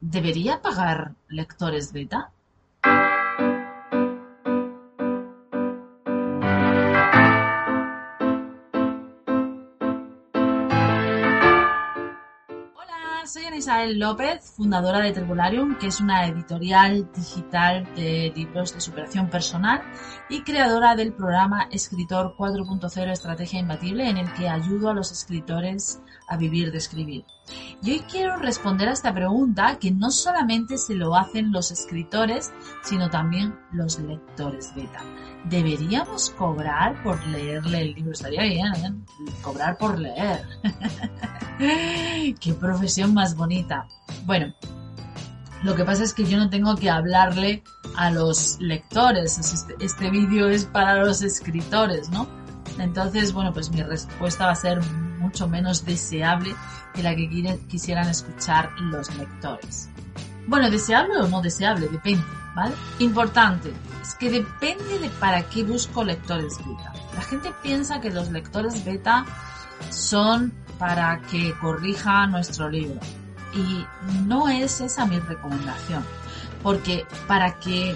¿debería pagar lectores beta? Isabel López, fundadora de Tribularium, que es una editorial digital de libros de superación personal y creadora del programa Escritor 4.0 Estrategia Imbatible, en el que ayudo a los escritores a vivir de escribir. Y hoy quiero responder a esta pregunta que no solamente se lo hacen los escritores, sino también los lectores beta. ¿Deberíamos cobrar por leerle el libro? Estaría bien, ¿eh? Cobrar por leer. Qué profesión más bonita. Bueno, lo que pasa es que yo no tengo que hablarle a los lectores. Este, este vídeo es para los escritores, ¿no? Entonces, bueno, pues mi respuesta va a ser mucho menos deseable que la que quisieran escuchar los lectores. Bueno, deseable o no deseable, depende, ¿vale? Importante, es que depende de para qué busco lectores beta. La gente piensa que los lectores beta son para que corrija nuestro libro. Y no es esa mi recomendación. Porque para que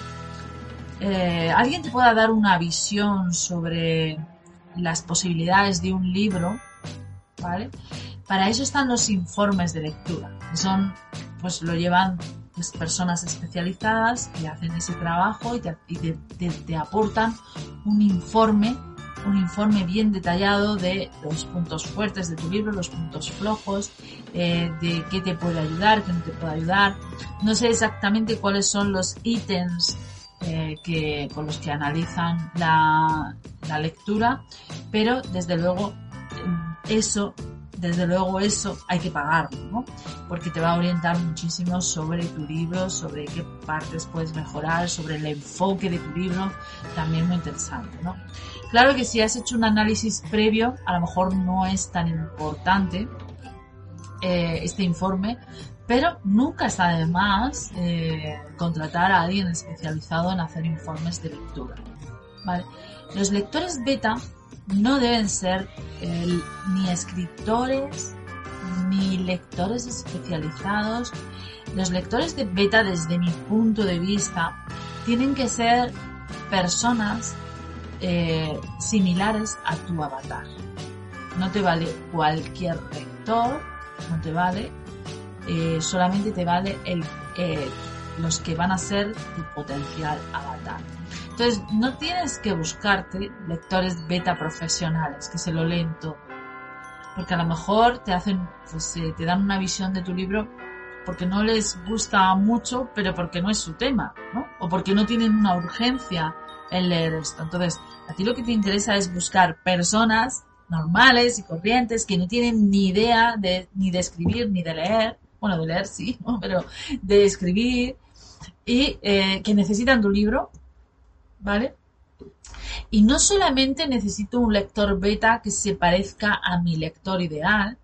eh, alguien te pueda dar una visión sobre las posibilidades de un libro, ¿vale? Para eso están los informes de lectura, que son, pues lo llevan personas especializadas que hacen ese trabajo y, te, aportan un informe un informe bien detallado de los puntos fuertes de tu libro, los puntos flojos, eh, de qué te puede ayudar, qué no te puede ayudar. No sé exactamente cuáles son los ítems eh, que, con los que analizan la, la lectura, pero desde luego eso desde luego eso hay que pagarlo, ¿no? Porque te va a orientar muchísimo sobre tu libro, sobre qué partes puedes mejorar, sobre el enfoque de tu libro, también muy interesante, ¿no? Claro que si has hecho un análisis previo, a lo mejor no es tan importante eh, este informe, pero nunca está de más eh, contratar a alguien especializado en hacer informes de lectura. Los lectores beta no deben ser ni escritores ni lectores especializados. Los lectores de beta, desde mi punto de vista, tienen que ser personas eh, similares a tu avatar. No te vale cualquier lector, no te vale, eh, solamente te vale eh, los que van a ser tu potencial avatar. Entonces, no tienes que buscarte lectores beta profesionales que se lo leen todo. Porque a lo mejor te hacen, pues, eh, te dan una visión de tu libro porque no les gusta mucho, pero porque no es su tema, ¿no? O porque no tienen una urgencia en leer esto. Entonces, a ti lo que te interesa es buscar personas normales y corrientes que no tienen ni idea de, ni de escribir ni de leer, bueno, de leer sí, pero de escribir y eh, que necesitan tu libro ¿vale? Y no solamente necesito un lector beta que se parezca a mi lector ideal,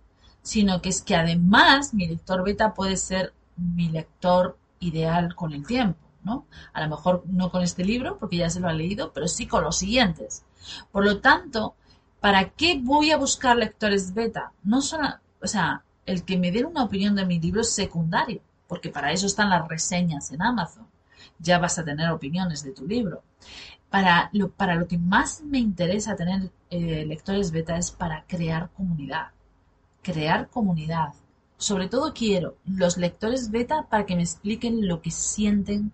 sino que es que además mi lector beta puede ser mi lector ideal con el tiempo, ¿no? A lo mejor no con este libro, porque ya se lo ha leído, pero sí con los siguientes. Por lo tanto, ¿para qué voy a buscar lectores beta? No solo, o sea, el que me dé una opinión de mi libro es secundario, porque para eso están las reseñas en Amazon ya vas a tener opiniones de tu libro. Para lo, para lo que más me interesa tener eh, lectores beta es para crear comunidad. Crear comunidad. Sobre todo quiero los lectores beta para que me expliquen lo que sienten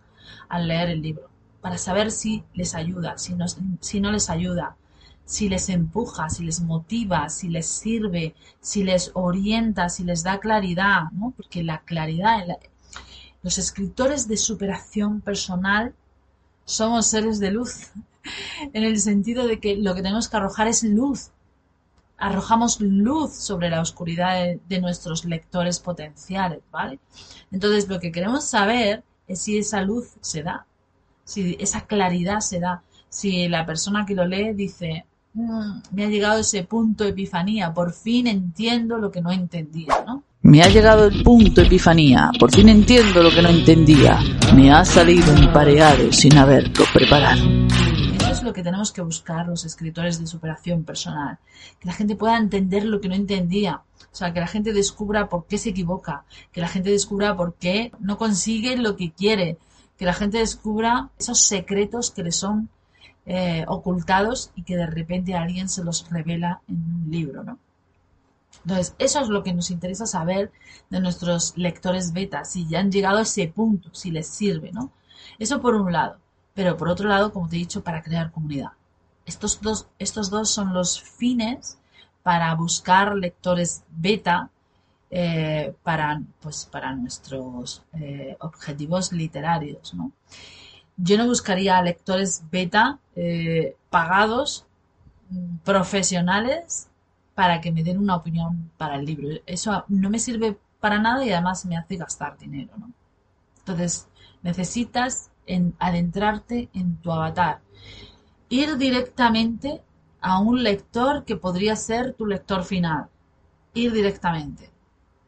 al leer el libro. Para saber si les ayuda, si no, si no les ayuda, si les empuja, si les motiva, si les sirve, si les orienta, si les da claridad, ¿no? Porque la claridad, los escritores de superación personal somos seres de luz, en el sentido de que lo que tenemos que arrojar es luz. Arrojamos luz sobre la oscuridad de, nuestros lectores potenciales, ¿vale? Entonces lo que queremos saber es si esa luz se da, si esa claridad se da, si la persona que lo lee dice, mm, me ha llegado ese punto de epifanía, por fin entiendo lo que no entendía, ¿no? Me ha llegado el punto epifanía, por fin entiendo lo que no entendía. Me ha salido un pareado sin haberlo preparado. Eso es lo que tenemos que buscar los escritores de superación personal. Que la gente pueda entender lo que no entendía. O sea, que la gente descubra por qué se equivoca. Que la gente descubra por qué no consigue lo que quiere. Que la gente descubra esos secretos que le son eh, ocultados y que de repente alguien se los revela en un libro, ¿no? Entonces, eso es lo que nos interesa saber de nuestros lectores beta, si ya han llegado a ese punto, si les sirve, ¿no? Eso por un lado. Pero por otro lado, como te he dicho, para crear comunidad. Estos dos, estos dos son los fines para buscar lectores beta eh, para, pues, para nuestros eh, objetivos literarios, ¿no? Yo no buscaría lectores beta eh, pagados, mm, profesionales, para que me den una opinión para el libro. Eso no me sirve para nada y además me hace gastar dinero, ¿no? Entonces, necesitas adentrarte en tu avatar. Ir directamente a un lector que podría ser tu lector final. Ir directamente.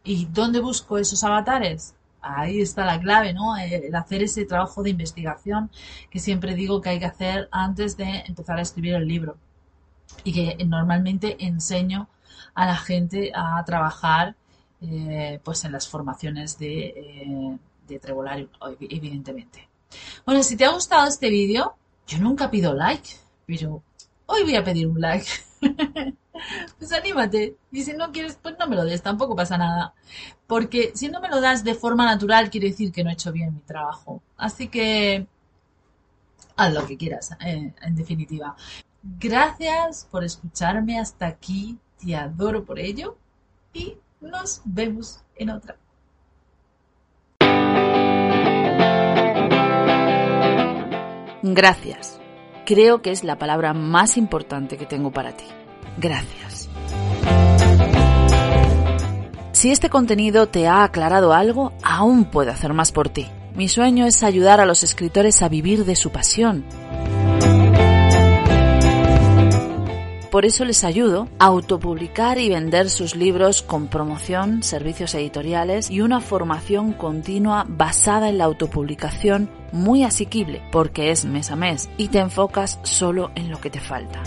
¿Y dónde busco esos avatares? Ahí está la clave, ¿no? El hacer ese trabajo de investigación que siempre digo que hay que hacer antes de empezar a escribir el libro y que normalmente enseño a la gente a trabajar eh, pues en las formaciones de, eh, de evidentemente. Bueno, si te ha gustado este vídeo, yo nunca pido like, pero hoy voy a pedir un like. pues anímate. Y si no quieres, pues no me lo des, tampoco pasa nada. Porque si no me lo das de forma natural, quiere decir que no he hecho bien mi trabajo. Así que haz lo que quieras, eh, en definitiva. Gracias por escucharme hasta aquí. Te adoro por ello. Y nos vemos en otra. Gracias. Creo que es la palabra más importante que tengo para ti. Gracias. Si este contenido te ha aclarado algo, aún puedo hacer más por ti. Mi sueño es ayudar a los escritores a vivir de su pasión Por eso les ayudo a autopublicar y vender sus libros con promoción, servicios editoriales y una formación continua basada en la autopublicación muy asequible porque es mes a mes y te enfocas solo en lo que te falta.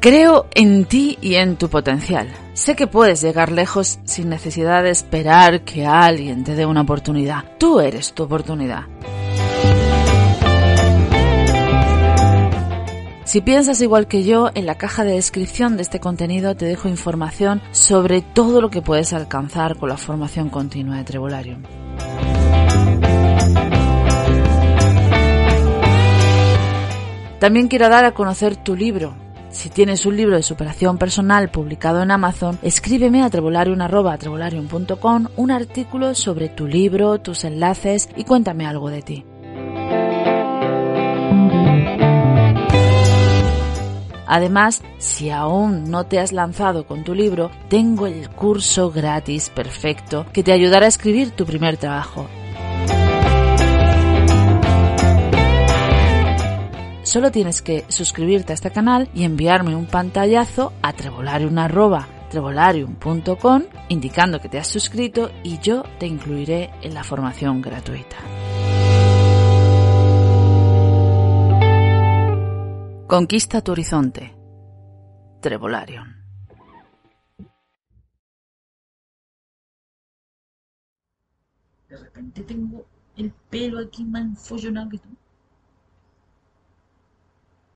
Creo en ti y en tu potencial. Sé que puedes llegar lejos sin necesidad de esperar que alguien te dé una oportunidad. Tú eres tu oportunidad. Si piensas igual que yo, en la caja de descripción de este contenido te dejo información sobre todo lo que puedes alcanzar con la formación continua de Trevolarium. También quiero dar a conocer tu libro. Si tienes un libro de superación personal publicado en Amazon, escríbeme a trevolarium.com un artículo sobre tu libro, tus enlaces y cuéntame algo de ti. Además, si aún no te has lanzado con tu libro, tengo el curso gratis perfecto que te ayudará a escribir tu primer trabajo. Solo tienes que suscribirte a este canal y enviarme un pantallazo a trevolarium.com indicando que te has suscrito y yo te incluiré en la formación gratuita. Conquista tu horizonte. Trevolarion. De repente tengo el pelo aquí más enfollonado que tú.